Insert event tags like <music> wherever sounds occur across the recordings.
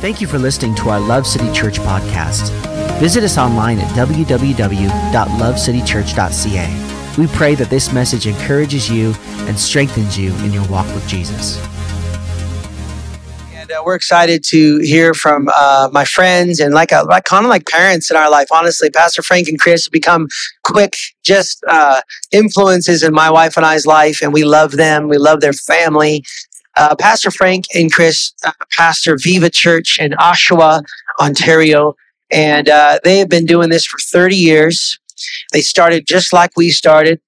Thank you for listening to our Love City Church podcast. Visit us online at www.lovecitychurch.ca. We pray that this message encourages you and strengthens you in your walk with Jesus. And uh, we're excited to hear from uh, my friends and like, uh, like kind of like parents in our life. Honestly, Pastor Frank and Chris have become quick, just uh, influences in my wife and I's life, and we love them. We love their family. Uh, Pastor Frank and Chris uh, pastor Viva Church in Oshawa, Ontario, and uh, they have been doing this for 30 years. They started just like we started,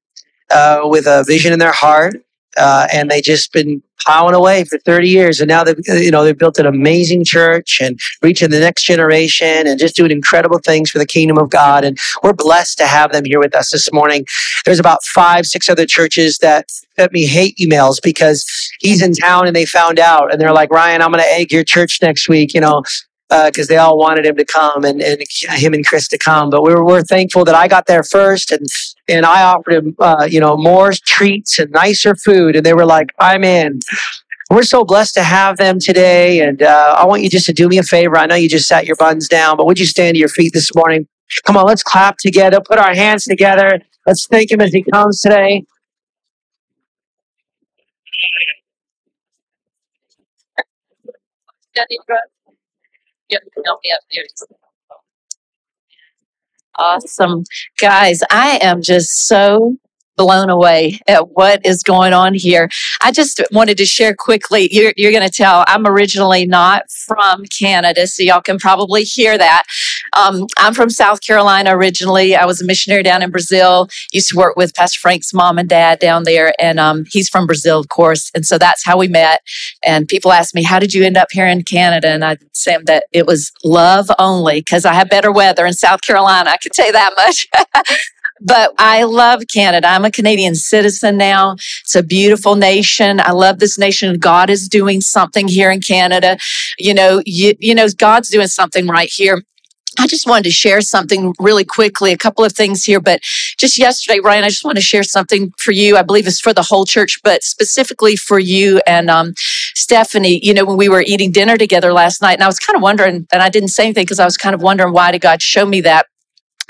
uh, with a vision in their heart, uh, and they just been plowing away for 30 years. And now they've, you know, they've built an amazing church and reaching the next generation and just doing incredible things for the kingdom of God. And we're blessed to have them here with us this morning. There's about five, six other churches that sent me hate emails because he's in town and they found out and they're like, Ryan, I'm going to egg your church next week, you know, because they all wanted him to come and, and him and Chris to come. But we were, we're thankful that I got there first and and I offered him, uh, you know, more treats and nicer food, and they were like, "I'm in." We're so blessed to have them today, and uh, I want you just to do me a favor. I know you just sat your buns down, but would you stand to your feet this morning? Come on, let's clap together, put our hands together. Let's thank him as he comes today. Awesome. Guys, I am just so blown away at what is going on here. I just wanted to share quickly. You're, you're going to tell I'm originally not from Canada, so y'all can probably hear that. Um, I'm from South Carolina originally. I was a missionary down in Brazil. Used to work with Pastor Frank's mom and dad down there, and um, he's from Brazil, of course. And so that's how we met. And people ask me, "How did you end up here in Canada?" And I say that it was love only because I have better weather in South Carolina. I can tell you that much. <laughs> but I love Canada. I'm a Canadian citizen now. It's a beautiful nation. I love this nation. God is doing something here in Canada. You know, you, you know, God's doing something right here. I just wanted to share something really quickly, a couple of things here. But just yesterday, Ryan, I just want to share something for you. I believe it's for the whole church, but specifically for you and um, Stephanie. You know, when we were eating dinner together last night, and I was kind of wondering, and I didn't say anything because I was kind of wondering why did God show me that?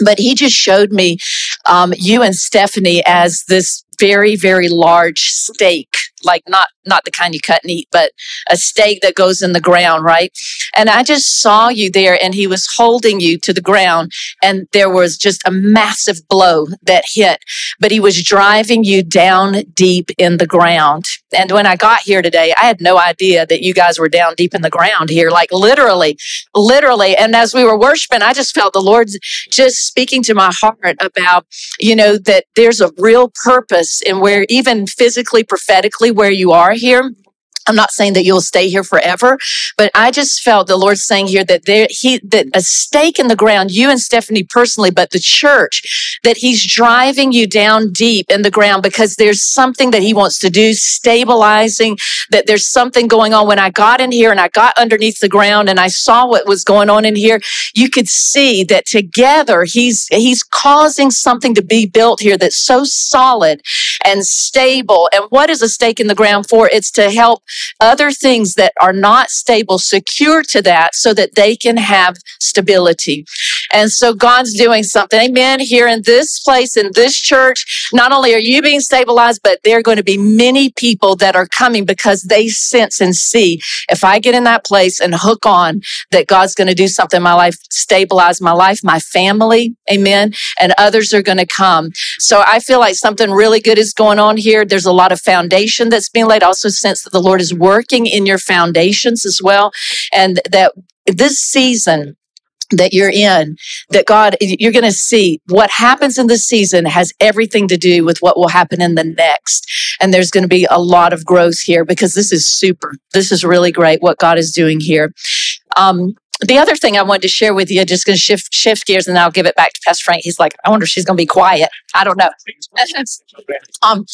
But he just showed me um, you and Stephanie as this very, very large stake, like not not the kind you cut and eat, but a stake that goes in the ground, right? And I just saw you there, and he was holding you to the ground, and there was just a massive blow that hit, but he was driving you down deep in the ground. And when I got here today, I had no idea that you guys were down deep in the ground here, like literally, literally. And as we were worshiping, I just felt the Lord just speaking to my heart about, you know, that there's a real purpose in where even physically, prophetically, where you are here. I'm not saying that you'll stay here forever, but I just felt the Lord saying here that there he that a stake in the ground, you and Stephanie personally, but the church, that he's driving you down deep in the ground because there's something that he wants to do, stabilizing, that there's something going on. When I got in here and I got underneath the ground and I saw what was going on in here, you could see that together he's he's causing something to be built here that's so solid and stable. And what is a stake in the ground for? It's to help other things that are not stable secure to that so that they can have stability. And so God's doing something. Amen. Here in this place, in this church, not only are you being stabilized, but there are going to be many people that are coming because they sense and see if I get in that place and hook on that God's going to do something in my life, stabilize my life, my family. Amen. And others are going to come. So I feel like something really good is going on here. There's a lot of foundation that's being laid. I also sense that the Lord is working in your foundations as well. And that this season, that you're in, that God, you're going to see what happens in this season has everything to do with what will happen in the next. And there's going to be a lot of growth here because this is super. This is really great what God is doing here. Um, the other thing I wanted to share with you, just going to shift shift gears, and then I'll give it back to Pastor Frank. He's like, I wonder if she's going to be quiet. I don't know. <laughs> um,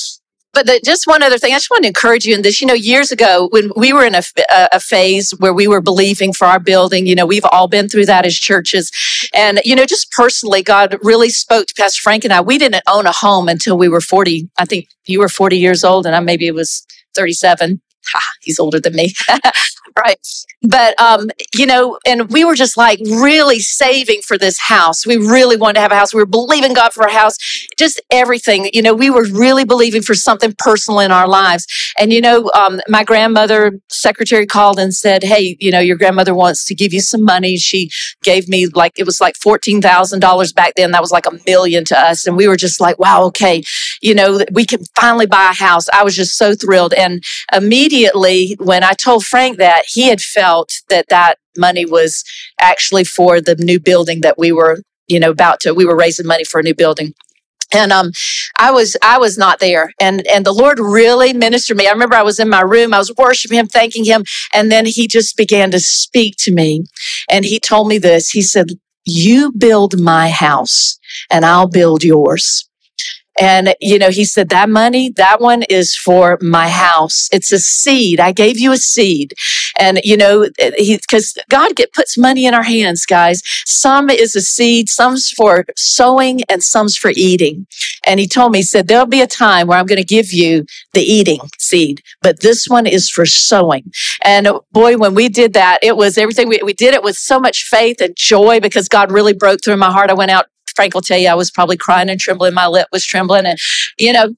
but the, just one other thing, I just want to encourage you in this. You know, years ago when we were in a, a phase where we were believing for our building, you know, we've all been through that as churches. And, you know, just personally, God really spoke to Pastor Frank and I. We didn't own a home until we were 40. I think you were 40 years old and I maybe it was 37. Ha, he's older than me. <laughs> right? But um, you know, and we were just like really saving for this house. We really wanted to have a house. We were believing God for a house, just everything. You know, we were really believing for something personal in our lives. And you know, um, my grandmother secretary called and said, "Hey, you know, your grandmother wants to give you some money." She gave me like it was like fourteen thousand dollars back then. That was like a million to us, and we were just like, "Wow, okay, you know, we can finally buy a house." I was just so thrilled, and immediately when I told Frank that, he had felt that that money was actually for the new building that we were, you know, about to. We were raising money for a new building. And um i was i was not there. And and the lord really ministered me. I remember i was in my room i was worshiping him thanking him and then he just began to speak to me. And he told me this. He said you build my house and i'll build yours and, you know, he said, that money, that one is for my house. It's a seed. I gave you a seed. And, you know, eh, he, cause God get, puts money in our hands, guys. Some is a seed, some's for sowing and some's for eating. And he told me, he said, there'll be a time where I'm going to give you the eating seed, but this one is for sowing. And boy, when we did that, it was everything. We, we did it with so much faith and joy because God really broke through my heart. I went out Frank will tell you I was probably crying and trembling. My lip was trembling. And, you know,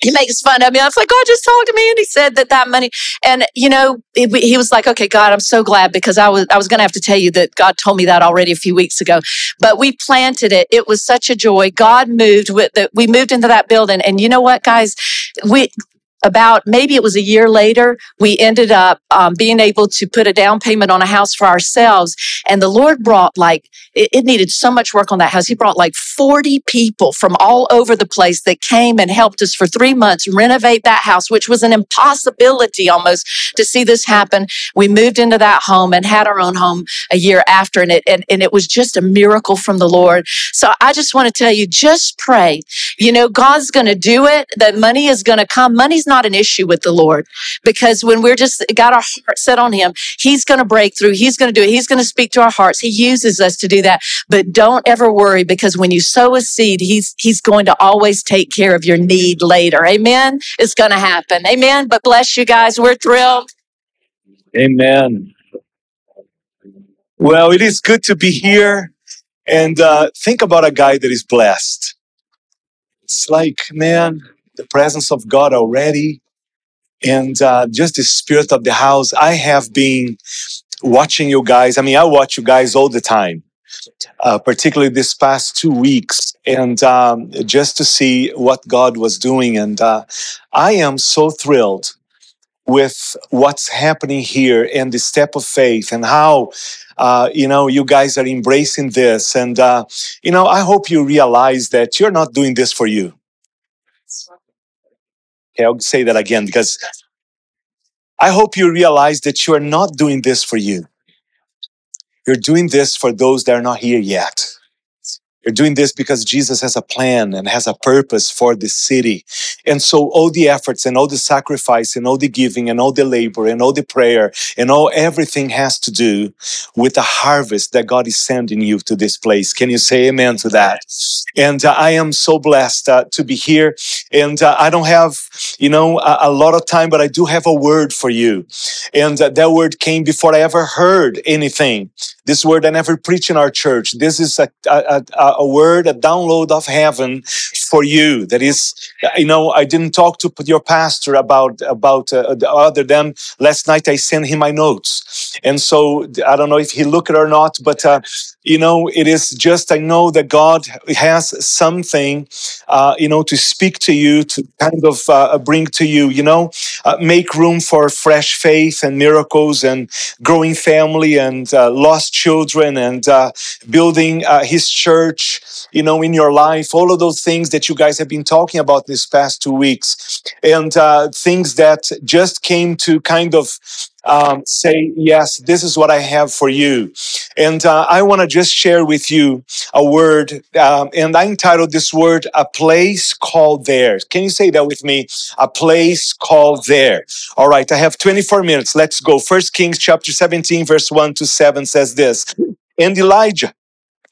he makes fun of me. I was like, God just talked to me. And he said that that money, and you know, he was like, okay, God, I'm so glad because I was, I was going to have to tell you that God told me that already a few weeks ago, but we planted it. It was such a joy. God moved with that. We moved into that building. And you know what, guys, we, about maybe it was a year later, we ended up um, being able to put a down payment on a house for ourselves. And the Lord brought like, it, it, needed so much work on that house. He brought like 40 people from all over the place that came and helped us for three months renovate that house, which was an impossibility almost to see this happen. We moved into that home and had our own home a year after, and it, and, and it was just a miracle from the Lord. So I just want to tell you, just pray. You know, God's going to do it. That money is going to come. Money's not an issue with the Lord because when we're just got our heart set on Him, He's going to break through. He's going to do it. He's going to speak to our hearts. He uses us to do that. But don't ever worry because when you sow a seed, He's He's going to always take care of your need later. Amen. It's going to happen. Amen. But bless you guys. We're thrilled. Amen. Well, it is good to be here and uh, think about a guy that is blessed. It's like, man, the presence of God already, and uh, just the spirit of the house. I have been watching you guys. I mean, I watch you guys all the time, uh, particularly this past two weeks, and um, just to see what God was doing. And uh, I am so thrilled with what's happening here and the step of faith and how uh, you know you guys are embracing this and uh, you know i hope you realize that you're not doing this for you Okay, I'll say that again because I hope you realize that you are not doing this for you. You're doing this for those that are not here yet. You're doing this because Jesus has a plan and has a purpose for this city. And so all the efforts and all the sacrifice and all the giving and all the labor and all the prayer and all everything has to do with the harvest that God is sending you to this place. Can you say amen to that? And uh, I am so blessed uh, to be here. And uh, I don't have, you know, a, a, lot of time, but I do have a word for you. And uh, that word came before I ever heard anything. This word I never preach in our church. This is a, a, a word, a download of heaven for you. That is, you know, I didn't talk to your pastor about about uh, other than last night I sent him my notes, and so I don't know if he looked it or not, but uh, you know, it is just I know that God has something, uh, you know, to speak to you, to kind of uh, bring to you, you know, uh, make room for fresh faith and miracles and growing family and uh, lost children and building His church you know, in your life, all of those things that you guys have been talking about this past two weeks, and uh, things that just came to kind of um, say, Yes, this is what I have for you. And uh, I want to just share with you a word, um, and I entitled this word, A Place Called There. Can you say that with me? A place called there. All right, I have 24 minutes. Let's go. First Kings chapter 17, verse 1 to 7 says this. And Elijah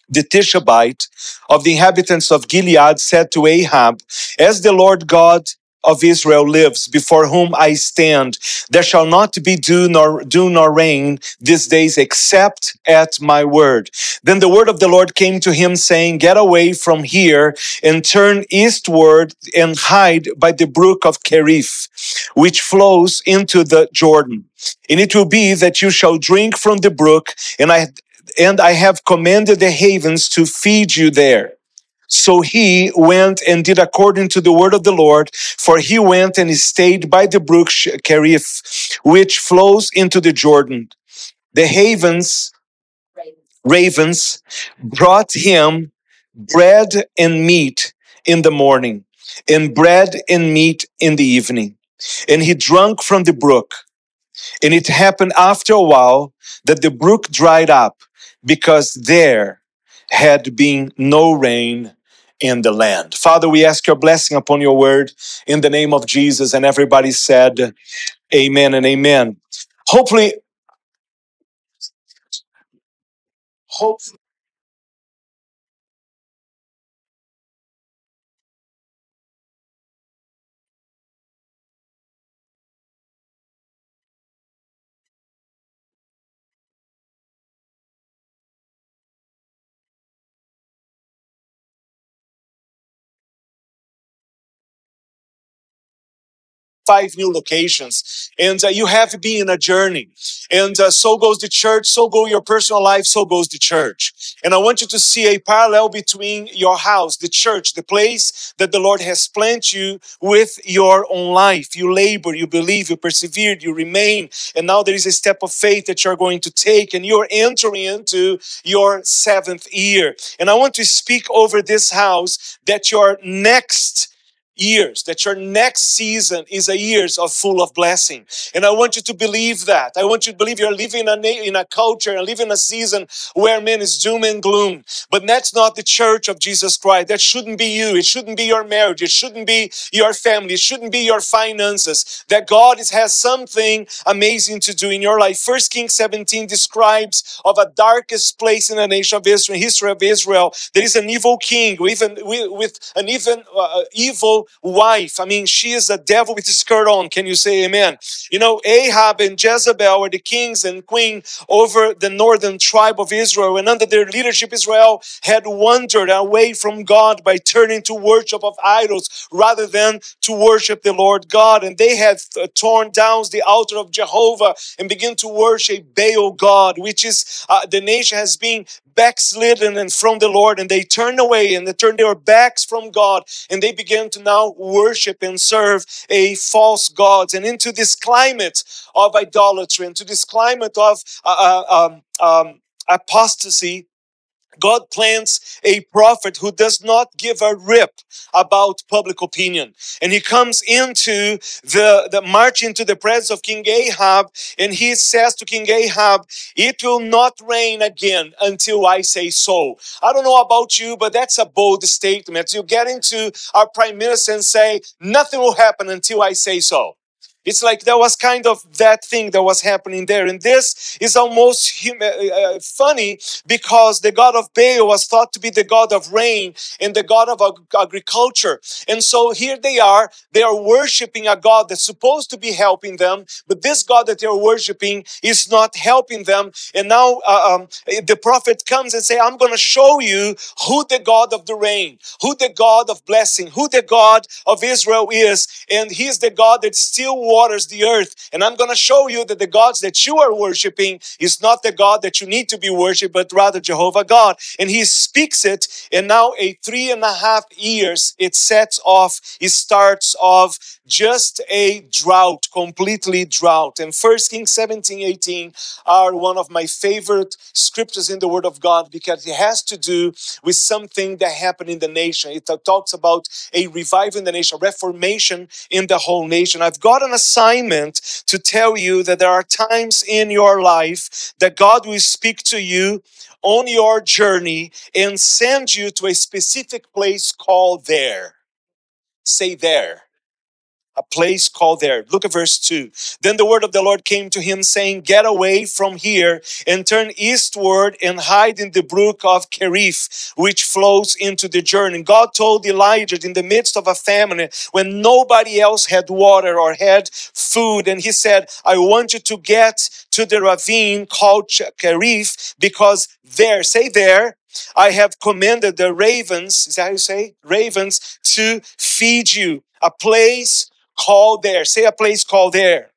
the Tishbite of the inhabitants of Gilead said to Ahab, As the Lord God of Israel lives, before whom I stand, there shall not be dew nor dew nor rain these days except at my word. Then the word of the Lord came to him, saying, Get away from here and turn eastward and hide by the brook of Kerith, which flows into the Jordan. And it will be that you shall drink from the brook, and I and I have commanded the havens to feed you there. So he went and did according to the word of the Lord, for he went and stayed by the brook Kerith, which flows into the Jordan. The havens, ravens, brought him bread and meat in the morning, and bread and meat in the evening. And he drank from the brook. And it happened after a while that the brook dried up because there had been no rain in the land. Father, we ask your blessing upon your word in the name of Jesus. And everybody said, Amen and Amen. Hopefully, hopefully. Five new locations, and uh, you have been in a journey, and uh, so goes the church, so go your personal life, so goes the church. And I want you to see a parallel between your house, the church, the place that the Lord has planted you with your own life. You labor, you believe, you persevered, you remain, and now there is a step of faith that you're going to take, and you're entering into your seventh year. And I want to speak over this house that your next years that your next season is a years of full of blessing. And i want you to believe that. I want you to believe you're living in a, in a culture and living a season where man is doom and gloom. But that's not the church of jesus christ. That shouldn't be you. It shouldn't be your marriage. It shouldn't be your family. It shouldn't be your finances. That god has something amazing to do in your life. First king 17 describes of a darkest place in the nation of israel history of israel there is an evil king with, an, with, with an even uh, evil wife. I mean, she is a devil with a skirt on. Can you say amen? You know, Ahab and Jezebel were the kings and queen over the northern tribe of Israel. And under their leadership, Israel had wandered away from God by turning to worship of idols rather than to worship the Lord God. And they had uh, torn down the altar of Jehovah and began to worship Baal God, which is uh, the nation has been backslidden and from the Lord, and they turned away and they turned their backs from God, and they began to now worship and serve a false gods. And into this climate of idolatry, into this climate of uh, uh, um, um, apostasy, God plants a prophet who does not give a rip about public opinion. And he comes into the, the march into the presence of King Ahab and he says to King Ahab, it will not rain again until I say so. I don't know about you, but that's a bold statement. You get into our prime minister and say, nothing will happen until I say so. It's like there was kind of that thing that was happening there. And this is almost hum- uh, uh, funny because the God of Baal was thought to be the God of rain and the God of ag- agriculture. And so here they are, they are worshiping a God that's supposed to be helping them, but this God that they're worshiping is not helping them. And now uh, um, the prophet comes and say, I'm going to show you who the God of the rain, who the God of blessing, who the God of Israel is. And he's the God that still waters the earth. And I'm going to show you that the gods that you are worshiping is not the God that you need to be worshiped, but rather Jehovah God. And he speaks it, and now a three and a half years it sets off, it starts off just a drought, completely drought. And First Kings 17, 18 are one of my favorite scriptures in the Word of God because it has to do with something that happened in the nation. It talks about a revival in the nation, reformation in the whole nation. I've got an assignment to tell you that there are times in your life that God will speak to you on your journey and send you to a specific place called there. Say there. A place called there. Look at verse 2. Then the word of the Lord came to him, saying, Get away from here and turn eastward and hide in the brook of Kerif, which flows into the Jordan. God told Elijah in the midst of a famine when nobody else had water or had food, and he said, I want you to get to the ravine called Kerif because there, say there, I have commanded the ravens, is that how you say? Ravens to feed you. A place called there. Say a place called there.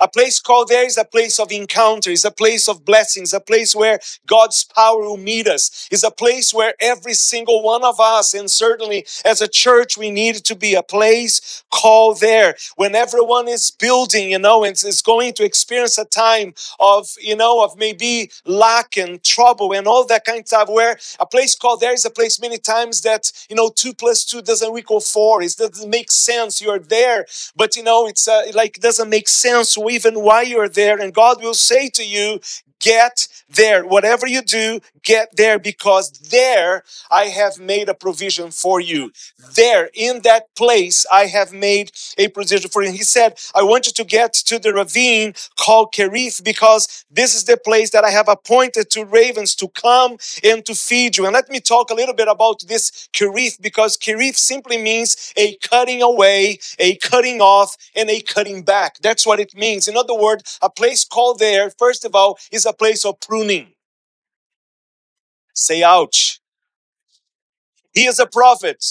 A place called there is a place of encounter, is a place of blessings, a place where God's power will meet us, is a place where every single one of us, and certainly as a church, we need to be a place called there. When everyone is building, you know, and is going to experience a time of, you know, of maybe lack and trouble and all that kind of stuff, where a place called there is a place many times that, you know, two plus two doesn't equal four. It doesn't make sense. You're there, but you know, it's uh, like doesn't make sense even why you're there. And God will say to you, get there. Whatever you do, get there because there I have made a provision for you. There, in that place, I have made a provision for you. He said, I want you to get to the ravine called Kerith because this is the place that I have appointed to ravens to come and to feed you. And let me talk a little bit about this Kerith because Kerith simply means a cutting away, a cutting off, and a cutting back. That's what it means. In other words, a place called there, first of all, is a place of pruning. Say ouch. He is a prophet.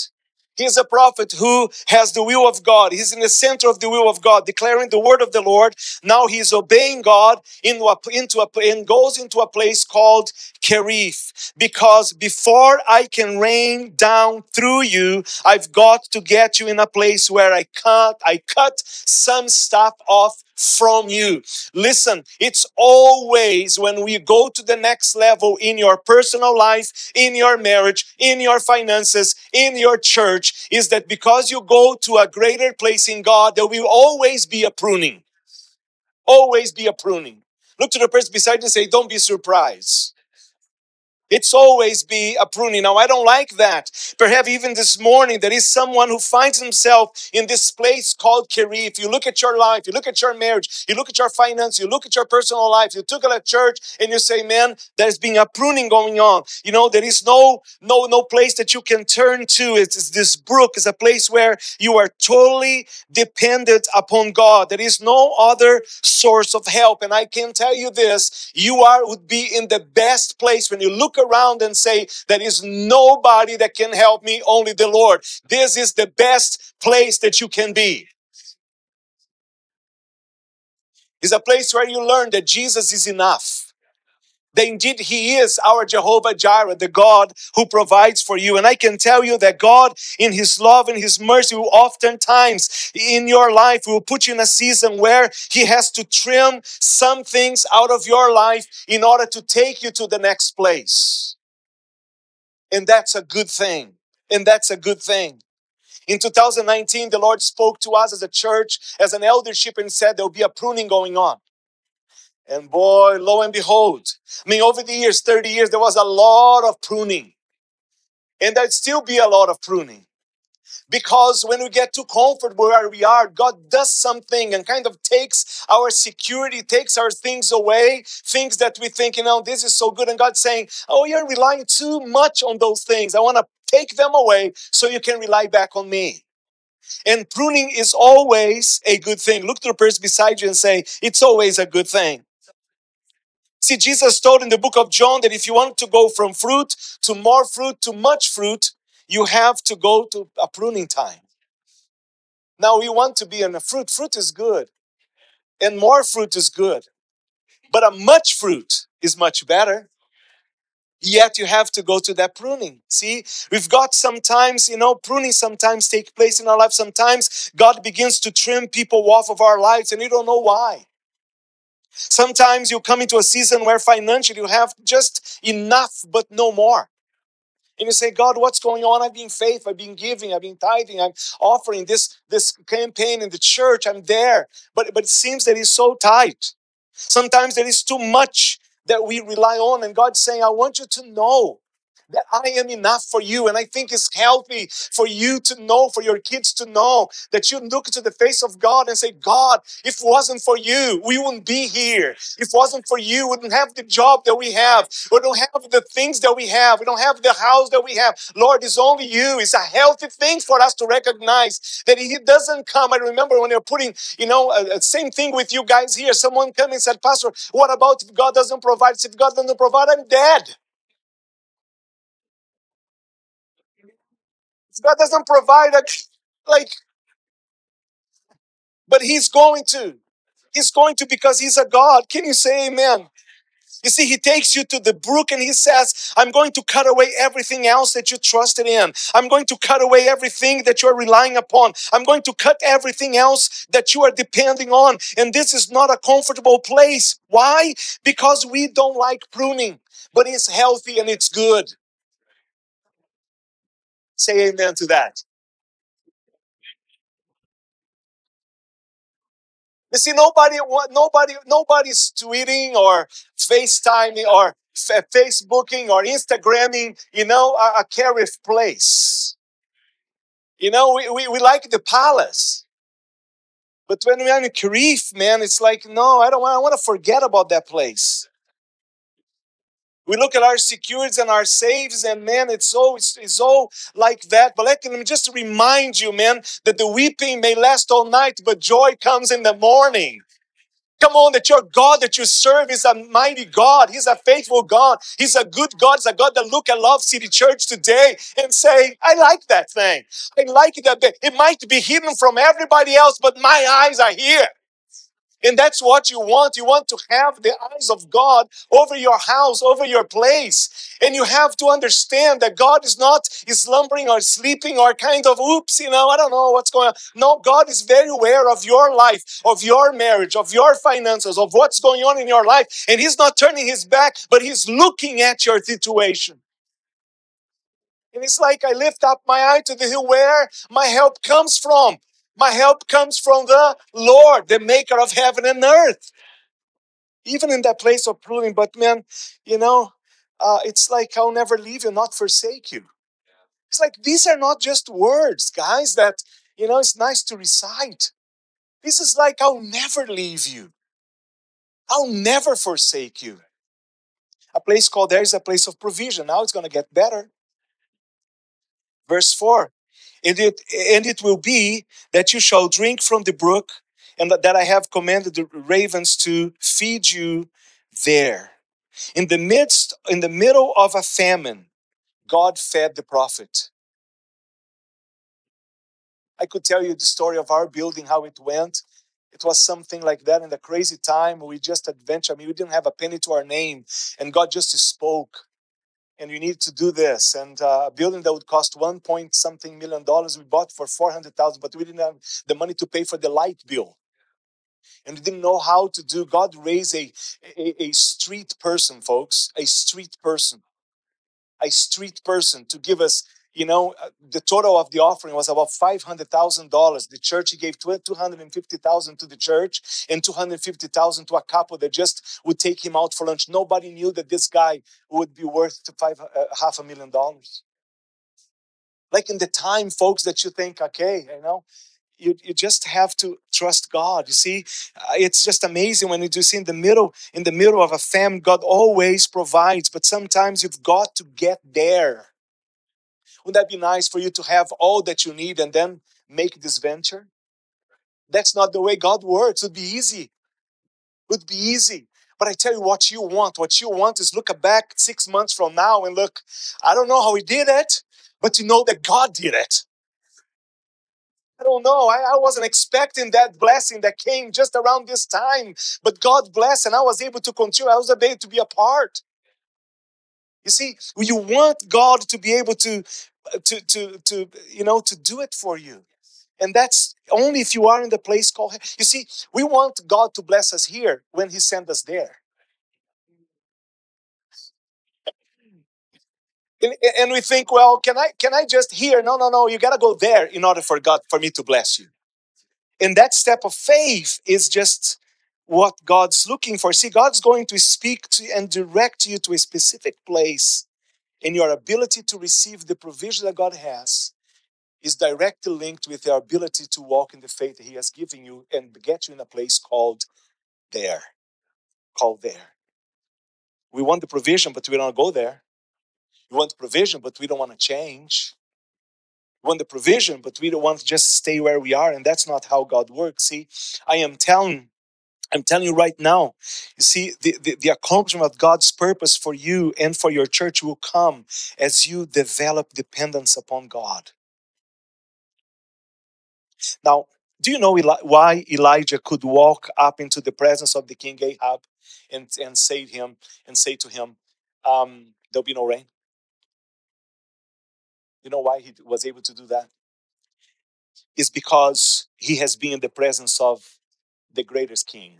He is a prophet who has the will of God. He's in the center of the will of God, declaring the word of the Lord. Now he's obeying God into a, into a, and goes into a place called Kerith. Because before I can rain down through you, I've got to get you in a place where I cut, I cut some stuff off from you. Listen, it's always when we go to the next level in your personal life, in your marriage, in your finances, in your church, is that because you go to a greater place in God, there will always be a pruning. Always be a pruning. Look to the person beside you and say, Don't be surprised. It's always be a pruning. Now, I don't like that. Perhaps even this morning, there is someone who finds himself in this place called Kerith. If you look at your life, you look at your marriage, you look at your finance, you look at your personal life, you took it at church and you say, man, there's been a pruning going on. You know, there is no, no, no place that you can turn to. It's, it's this brook is a place where you are totally dependent upon God. There is no other source of help. And I can tell you this, you are, would be in the best place when you look around and say, There is nobody that can help me, only the Lord. This is the best place that you can be. It's a place where you learn that Jesus is enough. That indeed He is our Jehovah Jireh, the God who provides for you. And I can tell you that God, in His love and His mercy, will oftentimes in your life will put you in a season where He has to trim some things out of your life in order to take you to the next place. And that's a good thing. And that's a good thing. In 2019, the Lord spoke to us as a church, as an eldership, and said there'll be a pruning going on. And boy, lo and behold, I mean, over the years, 30 years, there was a lot of pruning. And there'd still be a lot of pruning. Because when we get too comfortable where we are, God does something and kind of takes our security, takes our things away, things that we think, you know, this is so good. And God's saying, Oh, you're relying too much on those things. I want to take them away so you can rely back on me. And pruning is always a good thing. Look to the person beside you and say, It's always a good thing. See, Jesus told in the book of John that if you want to go from fruit to more fruit to much fruit, you have to go to a pruning time. Now, we want to be in a fruit. Fruit is good, and more fruit is good, but a much fruit is much better. Yet you have to go to that pruning. See, we've got sometimes, you know, pruning sometimes take place in our life. Sometimes God begins to trim people off of our lives and you don't know why. Sometimes you come into a season where financially you have just enough, but no more. And you say, God, what's going on? I've been faithful, I've been giving, I've been tithing, I'm offering this, this campaign in the church, I'm there. But, but it seems that it's so tight. Sometimes there is too much that we rely on, and God's saying, I want you to know that I am enough for you. And I think it's healthy for you to know, for your kids to know that you look into the face of God and say, God, if it wasn't for you, we wouldn't be here. If it wasn't for you, we wouldn't have the job that we have. We don't have the things that we have. We don't have the house that we have. Lord, it's only you. It's a healthy thing for us to recognize that He doesn't come. I remember when you're putting, you know, uh, uh, same thing with you guys here. Someone came and said, Pastor, what about if God doesn't provide? If God doesn't provide, I'm dead. God doesn't provide, I- like, but He's going to. He's going to because He's a God. Can you say amen? You see, he takes you to the brook and he says, I'm going to cut away everything else that you trusted in. I'm going to cut away everything that you're relying upon. I'm going to cut everything else that you are depending on. And this is not a comfortable place. Why? Because we don't like pruning, but it's healthy and it's good. Say amen to that. You see, nobody, nobody, nobody's tweeting or FaceTiming or Facebooking or Instagramming, you know, a, a Carif place. You know, we, we, we like the palace. But when we're in Carif, man, it's like, no, I don't want, I want to forget about that place. We look at our securities and our saves, and man, it's so it's, like that. But let me just remind you, man, that the weeping may last all night, but joy comes in the morning. Come on, that your God that you serve is a mighty God. He's a faithful God. He's a good God. He's a God that look at Love City Church today and say, I like that thing. I like that. It might be hidden from everybody else, but my eyes are here. And that's what you want. You want to have the eyes of God over your house, over your place. And you have to understand that God is not slumbering or sleeping or kind of, oops, you know, I don't know what's going on. No, God is very aware of your life, of your marriage, of your finances, of what's going on in your life. And He's not turning His back, but He's looking at your situation. And it's like I lift up my eye to the hill where my help comes from. My help comes from the Lord, the maker of heaven and earth. Even in that place of pruning, but man, you know, uh, it's like I'll never leave you, not forsake you. It's like these are not just words, guys, that, you know, it's nice to recite. This is like I'll never leave you. I'll never forsake you. A place called there is a place of provision. Now it's going to get better. Verse 4 and it, and it will be that you shall drink from the brook, and that I have commanded the ravens to feed you there. In the midst, in the middle of a famine, God fed the prophet. I could tell you the story of our building, how it went. It was something like that in the crazy time. We just adventure. I mean, we didn't have a penny to our name, and God just spoke and you need to do this. And uh, a building that would cost one point something million dollars, we bought for 400,000, but we didn't have the money to pay for the light bill. And we didn't know how to do. God raised a, a, a street person, folks, a street person, a street person to give us you know, uh, the total of the offering was about five hundred thousand dollars. The church gave two hundred and fifty thousand to the church and two hundred fifty thousand to a couple that just would take him out for lunch. Nobody knew that this guy would be worth five uh, half a million dollars. Like in the time, folks, that you think, okay, you know, you, you just have to trust God. You see, uh, it's just amazing when you do see in the middle, in the middle of a famine, God always provides, but sometimes you've got to get there. Wouldn't that be nice for you to have all that you need and then make this venture? That's not the way God works. It would be easy. It would be easy. But I tell you what you want. What you want is look back six months from now and look, I don't know how he did it, but you know that God did it. I don't know. I, I wasn't expecting that blessing that came just around this time, but God blessed and I was able to continue. I was able to be a part. You see, you want God to be able to, uh, to, to, to, you know, to do it for you. And that's only if you are in the place called. You see, we want God to bless us here when He sent us there. And, and we think, well, can I can I just here? No, no, no. You gotta go there in order for God for me to bless you. And that step of faith is just what God's looking for. See, God's going to speak to and direct you to a specific place and your ability to receive the provision that God has is directly linked with your ability to walk in the faith that He has given you and get you in a place called there. Called there. We want the provision, but we don't go there. We want the provision, but we don't want to change. We want the provision, but we don't want to just stay where we are, and that's not how God works. See, I am telling I'm telling you right now, you see, the, the, the, accomplishment of God's purpose for you and for your church will come as you develop dependence upon God. Now, do you know Eli- why Elijah could walk up into the presence of the king Ahab and, and say him and say to him, um, there'll be no rain? You know why he was able to do that? It's because he has been in the presence of the greatest king.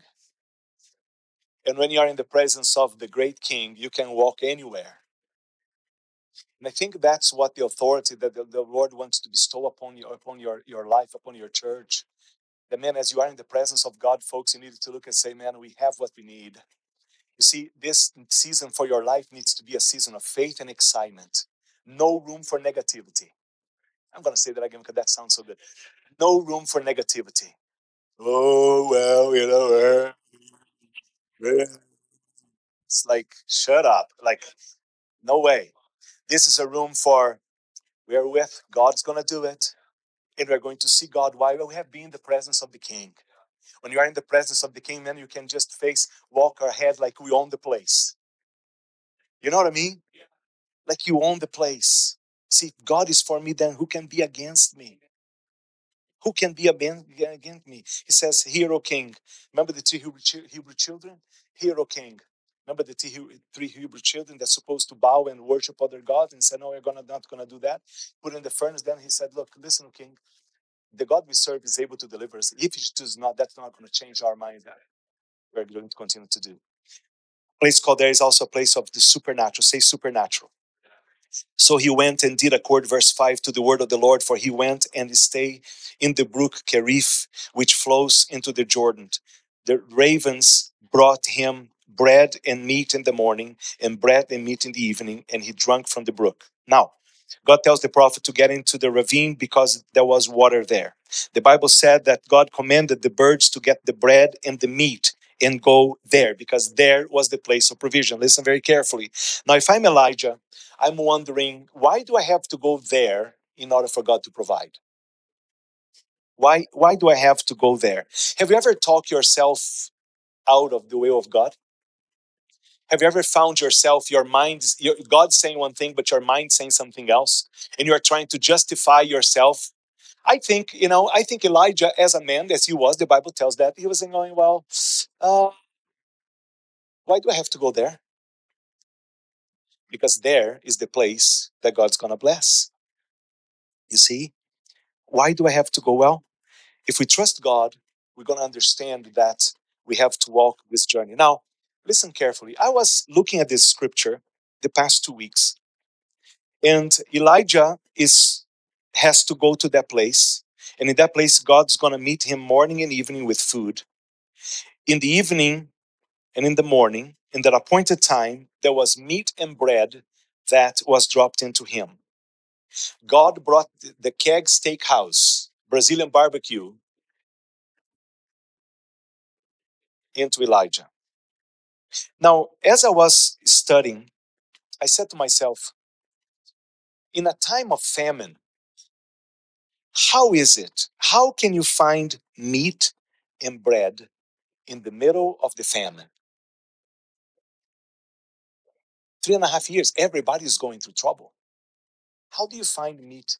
And when you are in the presence of the great king, you can walk anywhere. And I think that's what the authority that the, the Lord wants to bestow upon you, upon your, your life, upon your church. That man, as you are in the presence of God, folks, you need to look and say, man, we have what we need. You see, this season for your life needs to be a season of faith and excitement. No room for negativity. I'm going to say that again because that sounds so good. No room for negativity. Oh, well, you know, uh, it's like, shut up. Like, no way. This is a room for, we are with, God's to do it. And we're going to see God why we have been in the presence of the King. When you are in the presence of the King, then you can just face, walk ahead like we own the place. You know what I mean? Like you own the place. See, if God is for me, then who can be against me? Who can be against me? He says, Hear, O King. Remember the two Hebrew children? Hear, O King. Remember the three Hebrew children that's supposed to bow and worship other gods and said, No, we're gonna, not going to do that. Put in the furnace. Then he said, Look, listen, O King. The God we serve is able to deliver us. If he does not, that's not going to change our mind. We're going to continue to do. Place called there is also a place of the supernatural. Say supernatural. So he went and did accord, verse 5, to the word of the Lord, for he went and stayed in the brook Cherith, which flows into the Jordan. The ravens brought him bread and meat in the morning, and bread and meat in the evening, and he drank from the brook. Now, God tells the prophet to get into the ravine because there was water there. The Bible said that God commanded the birds to get the bread and the meat and go there because there was the place of provision. Listen very carefully. Now, if I'm Elijah, I'm wondering why do I have to go there in order for God to provide? Why, why do I have to go there? Have you ever talked yourself out of the will of God? Have you ever found yourself, your mind, your, God saying one thing, but your mind saying something else, and you are trying to justify yourself? I think, you know, I think Elijah, as a man, as he was, the Bible tells that he was going, well, uh, why do I have to go there? Because there is the place that God's going to bless. You see? Why do I have to go? Well, if we trust God, we're going to understand that we have to walk this journey. Now, listen carefully. I was looking at this scripture the past two weeks, and Elijah is has to go to that place, and in that place, God's going to meet him morning and evening with food. In the evening and in the morning, in that appointed time, there was meat and bread that was dropped into him. God brought the Keg Steakhouse, Brazilian barbecue, into Elijah. Now, as I was studying, I said to myself, in a time of famine, how is it? How can you find meat and bread in the middle of the famine? Three and a half years, everybody is going through trouble. How do you find meat?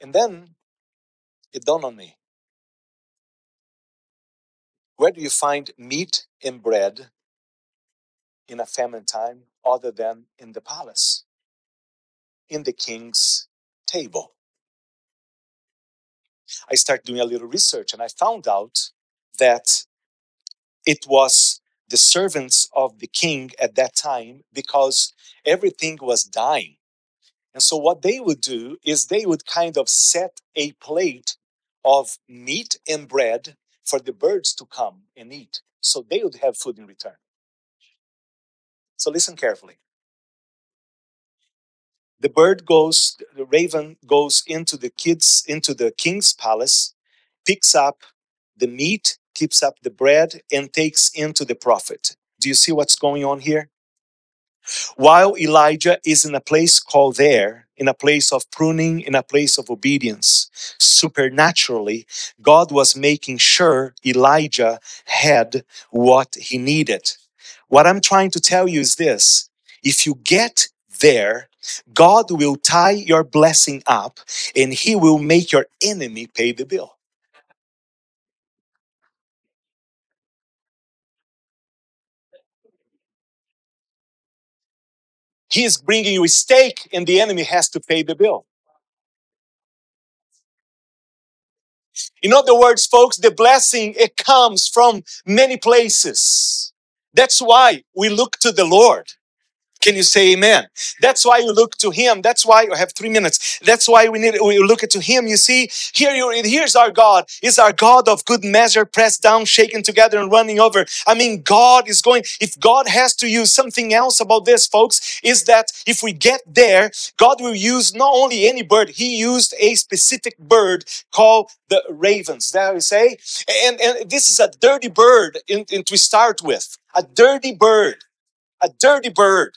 And then it dawned on me where do you find meat and bread in a famine time other than in the palace? In the king's table. I started doing a little research and I found out that it was the servants of the king at that time because everything was dying. And so, what they would do is they would kind of set a plate of meat and bread for the birds to come and eat. So they would have food in return. So, listen carefully. The bird goes, the raven goes into the kids, into the king's palace, picks up the meat, keeps up the bread, and takes into the prophet. Do you see what's going on here? While Elijah is in a place called there, in a place of pruning, in a place of obedience, supernaturally, God was making sure Elijah had what he needed. What I'm trying to tell you is this if you get there, God will tie your blessing up and he will make your enemy pay the bill. He is bringing you a stake and the enemy has to pay the bill. In other words, folks, the blessing it comes from many places. That's why we look to the Lord. Can you say amen? That's why you look to him. That's why you have three minutes. That's why we need we look to him. You see, here you here's our God. Is our God of good measure, pressed down, shaken together, and running over. I mean, God is going, if God has to use something else about this, folks, is that if we get there, God will use not only any bird, He used a specific bird called the ravens. There we say. And, and this is a dirty bird in, in to start with. A dirty bird. A dirty bird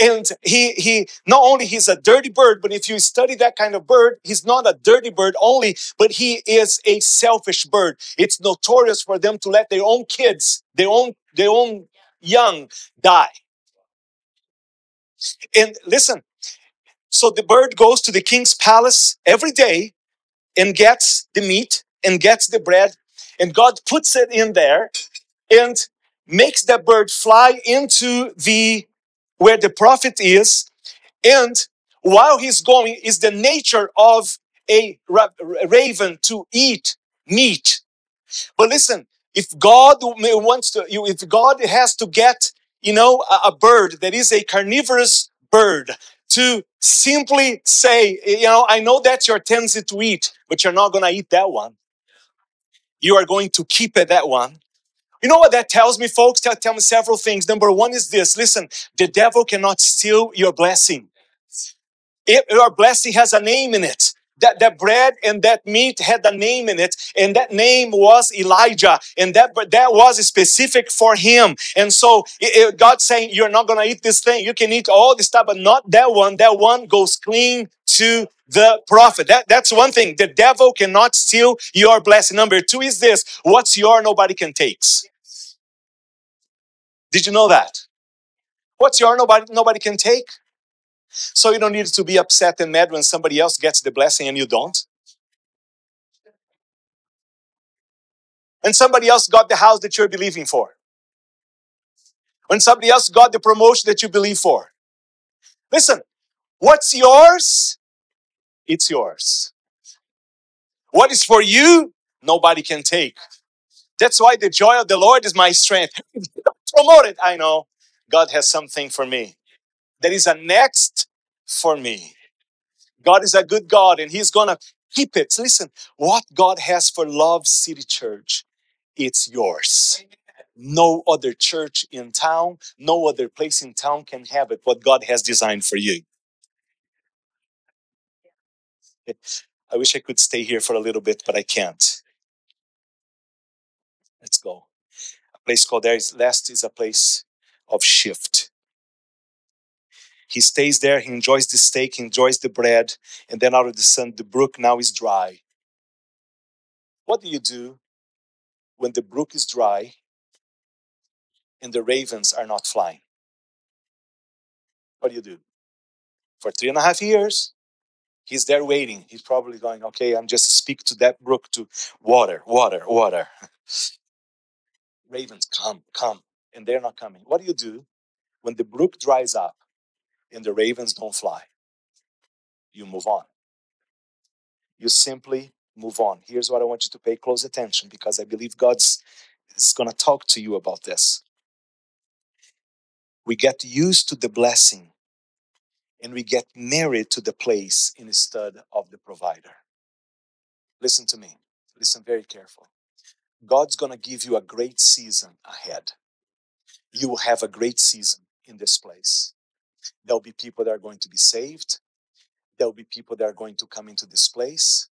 and he he not only he's a dirty bird but if you study that kind of bird he's not a dirty bird only but he is a selfish bird. It's notorious for them to let their own kids their own their own young die. And listen so the bird goes to the king's palace every day and gets the meat and gets the bread and god puts it in there and makes that bird fly into the where the prophet is and while he's going is the nature of a ra- raven to eat meat. But listen if god wants to if god has to get you know a, a bird that is a carnivorous bird to simply say you know i know that's your tendency to eat but you're not going to eat that one. You are going to keep it that one you know what that tells me, folks? Tell, tell me several things. Number one is this listen, the devil cannot steal your blessing. If your blessing has a name in it. That, that bread and that meat had a name in it, and that name was Elijah, and that that was specific for him. And so it, it- God's saying, You're not gonna eat this thing. You can eat all this stuff, but not that one. That one goes clean to the prophet. That, that's one thing. The devil cannot steal your blessing. Number two is this what's your nobody can take. Did you know that? What's your nobody nobody can take? So you don't need to be upset and mad when somebody else gets the blessing and you don't. When somebody else got the house that you're believing for. When somebody else got the promotion that you believe for. Listen, what's yours? It's yours. What is for you? Nobody can take. That's why the joy of the Lord is my strength. <laughs> Promote it. I know God has something for me. There is a next for me. God is a good God and He's gonna keep it. Listen, what God has for Love City Church, it's yours. No other church in town, no other place in town can have it, what God has designed for you. <laughs> I wish I could stay here for a little bit, but I can't. Let's go. A place called there is last is a place of shift. He stays there, he enjoys the steak, he enjoys the bread, and then out of the sun, the brook now is dry. What do you do when the brook is dry and the ravens are not flying? What do you do? For three and a half years, he's there waiting. He's probably going, okay, I'm just speak to that brook to water, water, water. <laughs> Ravens, come, come. And they're not coming. What do you do when the brook dries up and the ravens don't fly? You move on. You simply move on. Here's what I want you to pay close attention because I believe God's is going to talk to you about this. We get used to the blessing and we get married to the place instead of the provider. Listen to me. Listen very careful. God's going to give you a great season ahead. You will have a great season in this place. There'll be people that are going to be saved. There'll be people that are going to come into this place.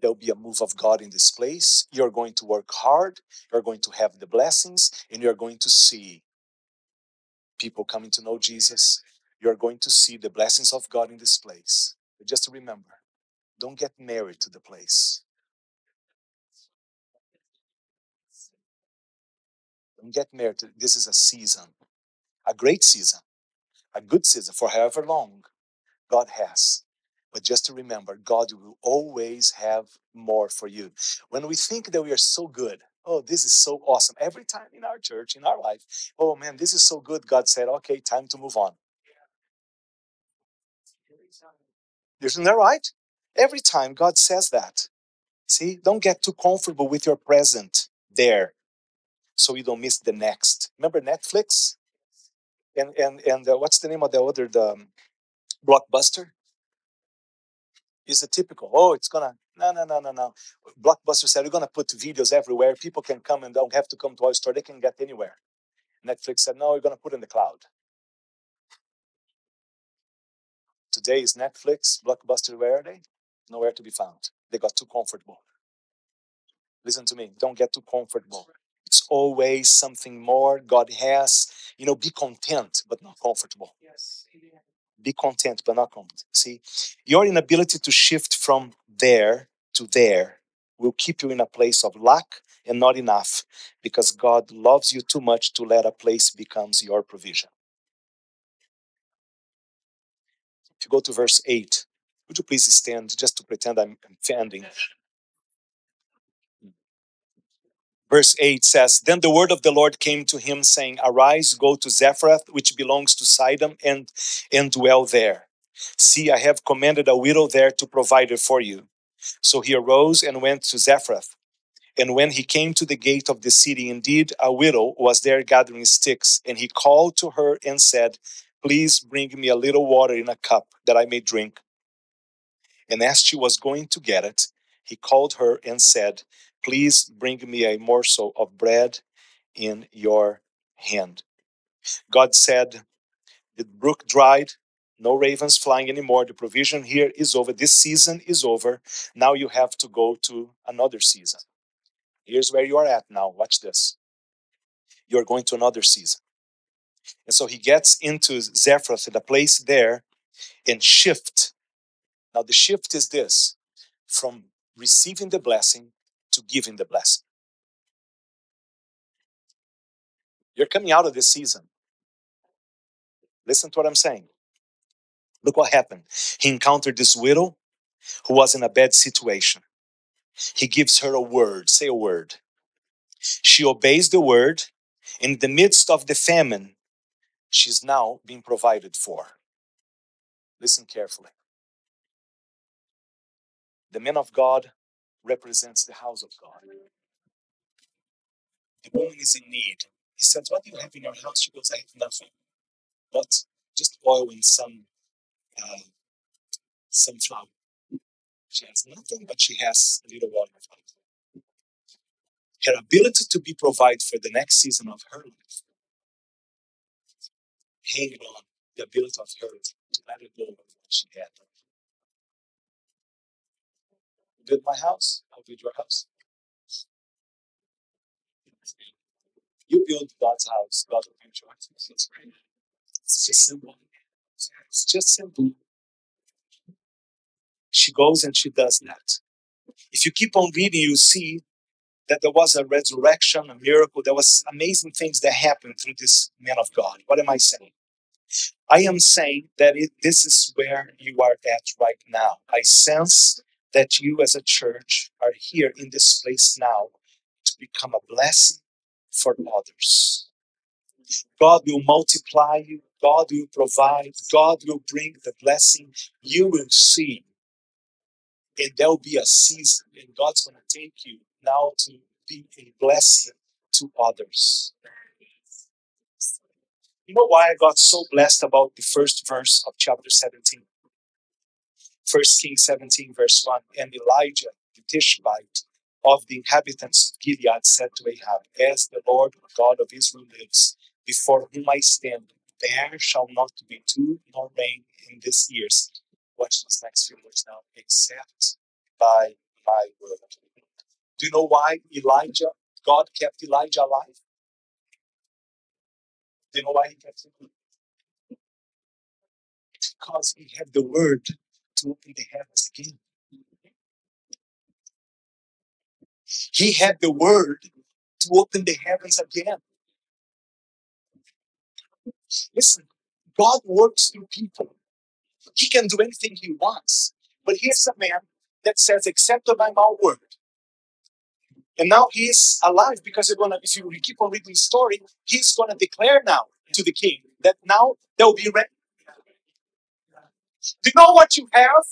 There'll be a move of God in this place. You're going to work hard. You're going to have the blessings, and you're going to see people coming to know Jesus. You're going to see the blessings of God in this place. But just remember don't get married to the place. Don't get married. To, this is a season, a great season, a good season for however long God has. But just to remember, God will always have more for you. When we think that we are so good, oh, this is so awesome. Every time in our church, in our life, oh man, this is so good. God said, okay, time to move on. Isn't that right? Every time God says that. See, don't get too comfortable with your present there so you don't miss the next. Remember Netflix? And and and uh, what's the name of the other the um, blockbuster? Is the typical. Oh, it's gonna no no no no no. Blockbuster said we're gonna put videos everywhere. People can come and don't have to come to our store. They can get anywhere. Netflix said no, we're gonna put in the cloud. Today is Netflix, Blockbuster. Where are they? Nowhere to be found. They got too comfortable. Listen to me. Don't get too comfortable. It's always something more God has. You know, be content, but not comfortable. Be content, but not comfortable. See, your inability to shift from there to there will keep you in a place of lack and not enough because God loves you too much to let a place becomes your provision. If you go to verse 8, would you please stand just to pretend I'm ending? Verse 8 says, Then the word of the Lord came to him, saying, Arise, go to Zarephath, which belongs to Sidon, and, and dwell there. See, I have commanded a widow there to provide it for you. So he arose and went to Zarephath. And when he came to the gate of the city, indeed a widow was there gathering sticks. And he called to her and said, Please bring me a little water in a cup that I may drink. And as she was going to get it, he called her and said, Please bring me a morsel of bread in your hand. God said, The brook dried, no ravens flying anymore. The provision here is over. This season is over. Now you have to go to another season. Here's where you are at now. Watch this. You're going to another season. And so he gets into Zarephath, the place there, and shift. Now the shift is this from receiving the blessing to giving the blessing. You're coming out of this season. Listen to what I'm saying. Look what happened. He encountered this widow who was in a bad situation. He gives her a word. Say a word. She obeys the word. In the midst of the famine, she's now being provided for. Listen carefully. The man of God represents the house of God. The woman is in need. He says, What do you have in your house? She goes, I have nothing but just oil and some uh, some flour. She has nothing, but she has a little water. Her ability to be provided for the next season of her life, hanging on the ability of her to let it of what she had. build my house, I'll build your house. You build God's house, God will build your house. Great. It's just simple. It's just simple. She goes and she does that. If you keep on reading, you see that there was a resurrection, a miracle. There was amazing things that happened through this man of God. What am I saying? I am saying that it, this is where you are at right now. I sense that you as a church are here in this place now to become a blessing for others. God will multiply you. God will provide. God will bring the blessing. You will see. And there will be a season, and God's going to take you now to be a blessing to others. You know why I got so blessed about the first verse of chapter 17? First Kings 17, verse 1. And Elijah, the Tishbite of the inhabitants of Gilead, said to Ahab, As the Lord God of Israel lives, before whom I stand, there shall not be dew nor rain in these years, Watch these next few words now. Except by my word. Do you know why Elijah, God kept Elijah alive? You know why he kept him? Because he had the word to open the heavens again. He had the word to open the heavens again. Listen, God works through people. He can do anything he wants. But here's a man that says, accept by my word. And now he's alive because gonna, if you keep on reading the story, he's gonna declare now to the king that now there will be. Re- do you know what you have?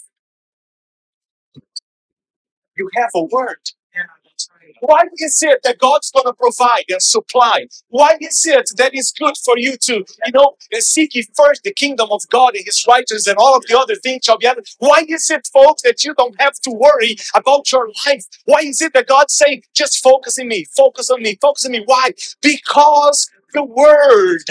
You have a word. Why is it that God's going to provide and supply? Why is it that it's good for you to, you know, seek ye first the kingdom of God and His righteousness, and all of the other things shall be added? Why is it, folks, that you don't have to worry about your life? Why is it that God's saying, just focus on me, focus on me, focus on me? Why? Because the word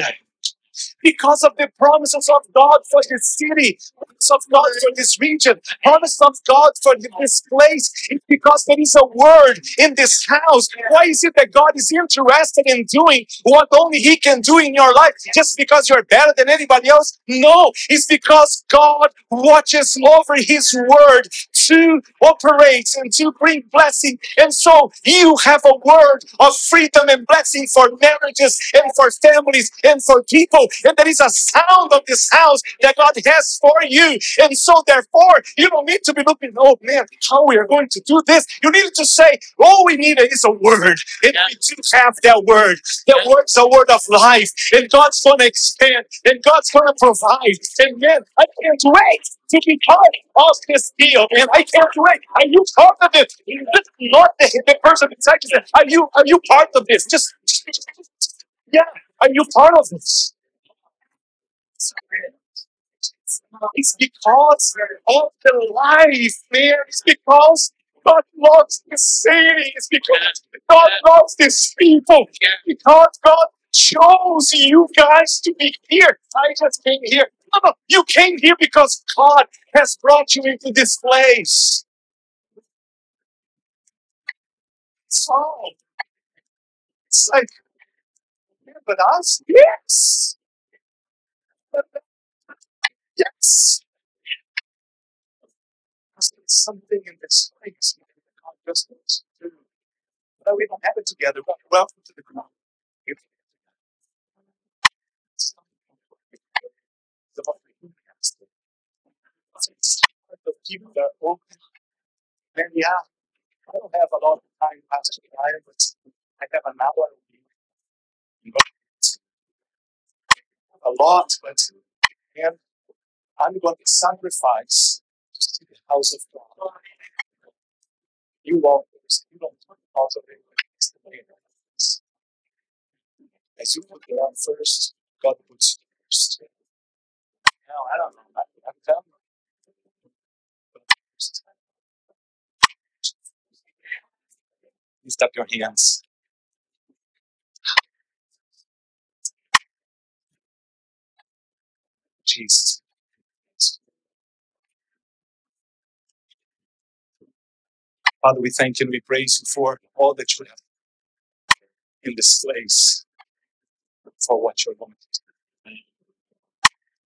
because of the promises of God for this city, promises of God for this region, promises of God for this place. It's because there is a word in this house. Why is it that God is interested in doing what only He can do in your life just because you're better than anybody else? No, it's because God watches over His word to operate and to bring blessing. And so you have a word of freedom and blessing for marriages and for families and for people. And there is a sound of this house that God has for you. And so therefore, you don't need to be looking, oh man, how we are going to do this. You need to say, all we need is a word. And we do have that word. That word's a word of life. And God's going to expand. And God's going to provide. And man, I can't wait to be part of this deal, man. I can't wait. Are you part of it? Just not the, the person beside you. Are you are you part of this? Just, just yeah. Are you part of this? It's because of the life, man. It's because God loves this city. It's because God loves this people. Because God chose you guys to be here. I just came here. No, no, you came here because God has brought you into this place. So it's like, yeah, but us, yes, yes. There's something in this place that God just wants to do. But we don't have it together. But welcome to the group. If the people that open, and yeah, I don't have a lot of time, Pastor Ryan, but I have an hour a week. A lot, but man, I'm going to sacrifice to see the house of God. You won't. You don't. It's the it is. As you put God first, God puts you first. Now, I don't know. I, I'm telling you. Lift up your hands. Jesus. Father, we thank you and we praise you for all that you have in this place, for what you're going to do.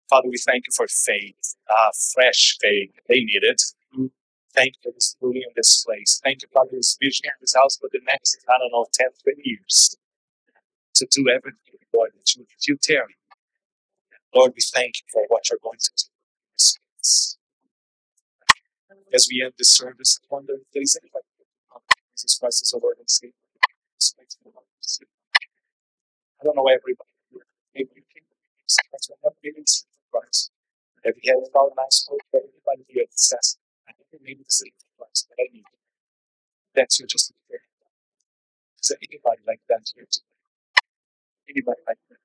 Father, we thank you for faith, uh, fresh faith. They need it. Thank you for this moving in this place. Thank you, Father, this vision in this house for the next, I don't know, 10, 20 years to do everything, Lord, that you, that you tarry. Lord, we thank you for what you're going to do. in this place. As we end this service, I wonder if there's anybody Jesus Christ as a Lord and Savior. I don't know everybody. Maybe you can. I have been in Christ. Have you had a thought and I spoke anybody here that I the same advice but I need. That's your just. Is there anybody like that here today? Anybody like that?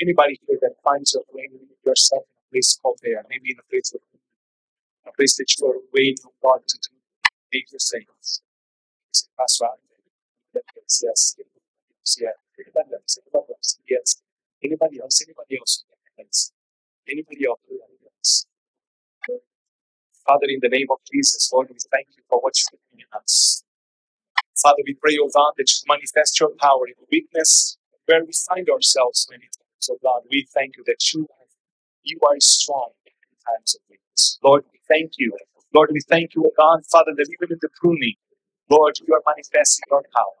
Anybody here that finds your way yourself in a place called there, maybe in a place of a place that you are waiting on God to do major things. Say, Pastor, I- yes, yes, yes. Anybody else? Anybody else? Yes. Anybody else? Anybody else? Anybody else? Father, in the name of Jesus, Lord, we thank you for what you're doing in us. Father, we pray, oh God, that you manifest your power in weakness where we find ourselves many times. Oh God, we thank you that you are, you are strong in times of weakness. Lord, we thank you. Lord, we thank you, oh God, Father, that even in the pruning, Lord, you are manifesting your power.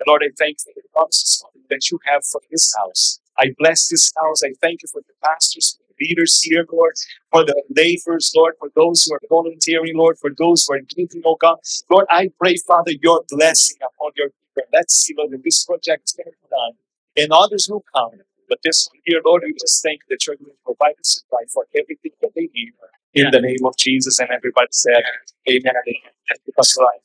And Lord, I thank you for the promises that you have for this house. I bless this house. I thank you for the pastors, leaders here, Lord, for the laborers, Lord, for those who are volunteering, Lord, for those who are giving, oh God. Lord, I pray, Father, your blessing upon your people. Let's see, Lord, that this project is going to be done and others will come. But this one here, Lord, we just thank that you're going to provide and supply for everything that they need. In the name of Jesus, and everybody said, Amen and Amen. Thank you, Pastor Ryan.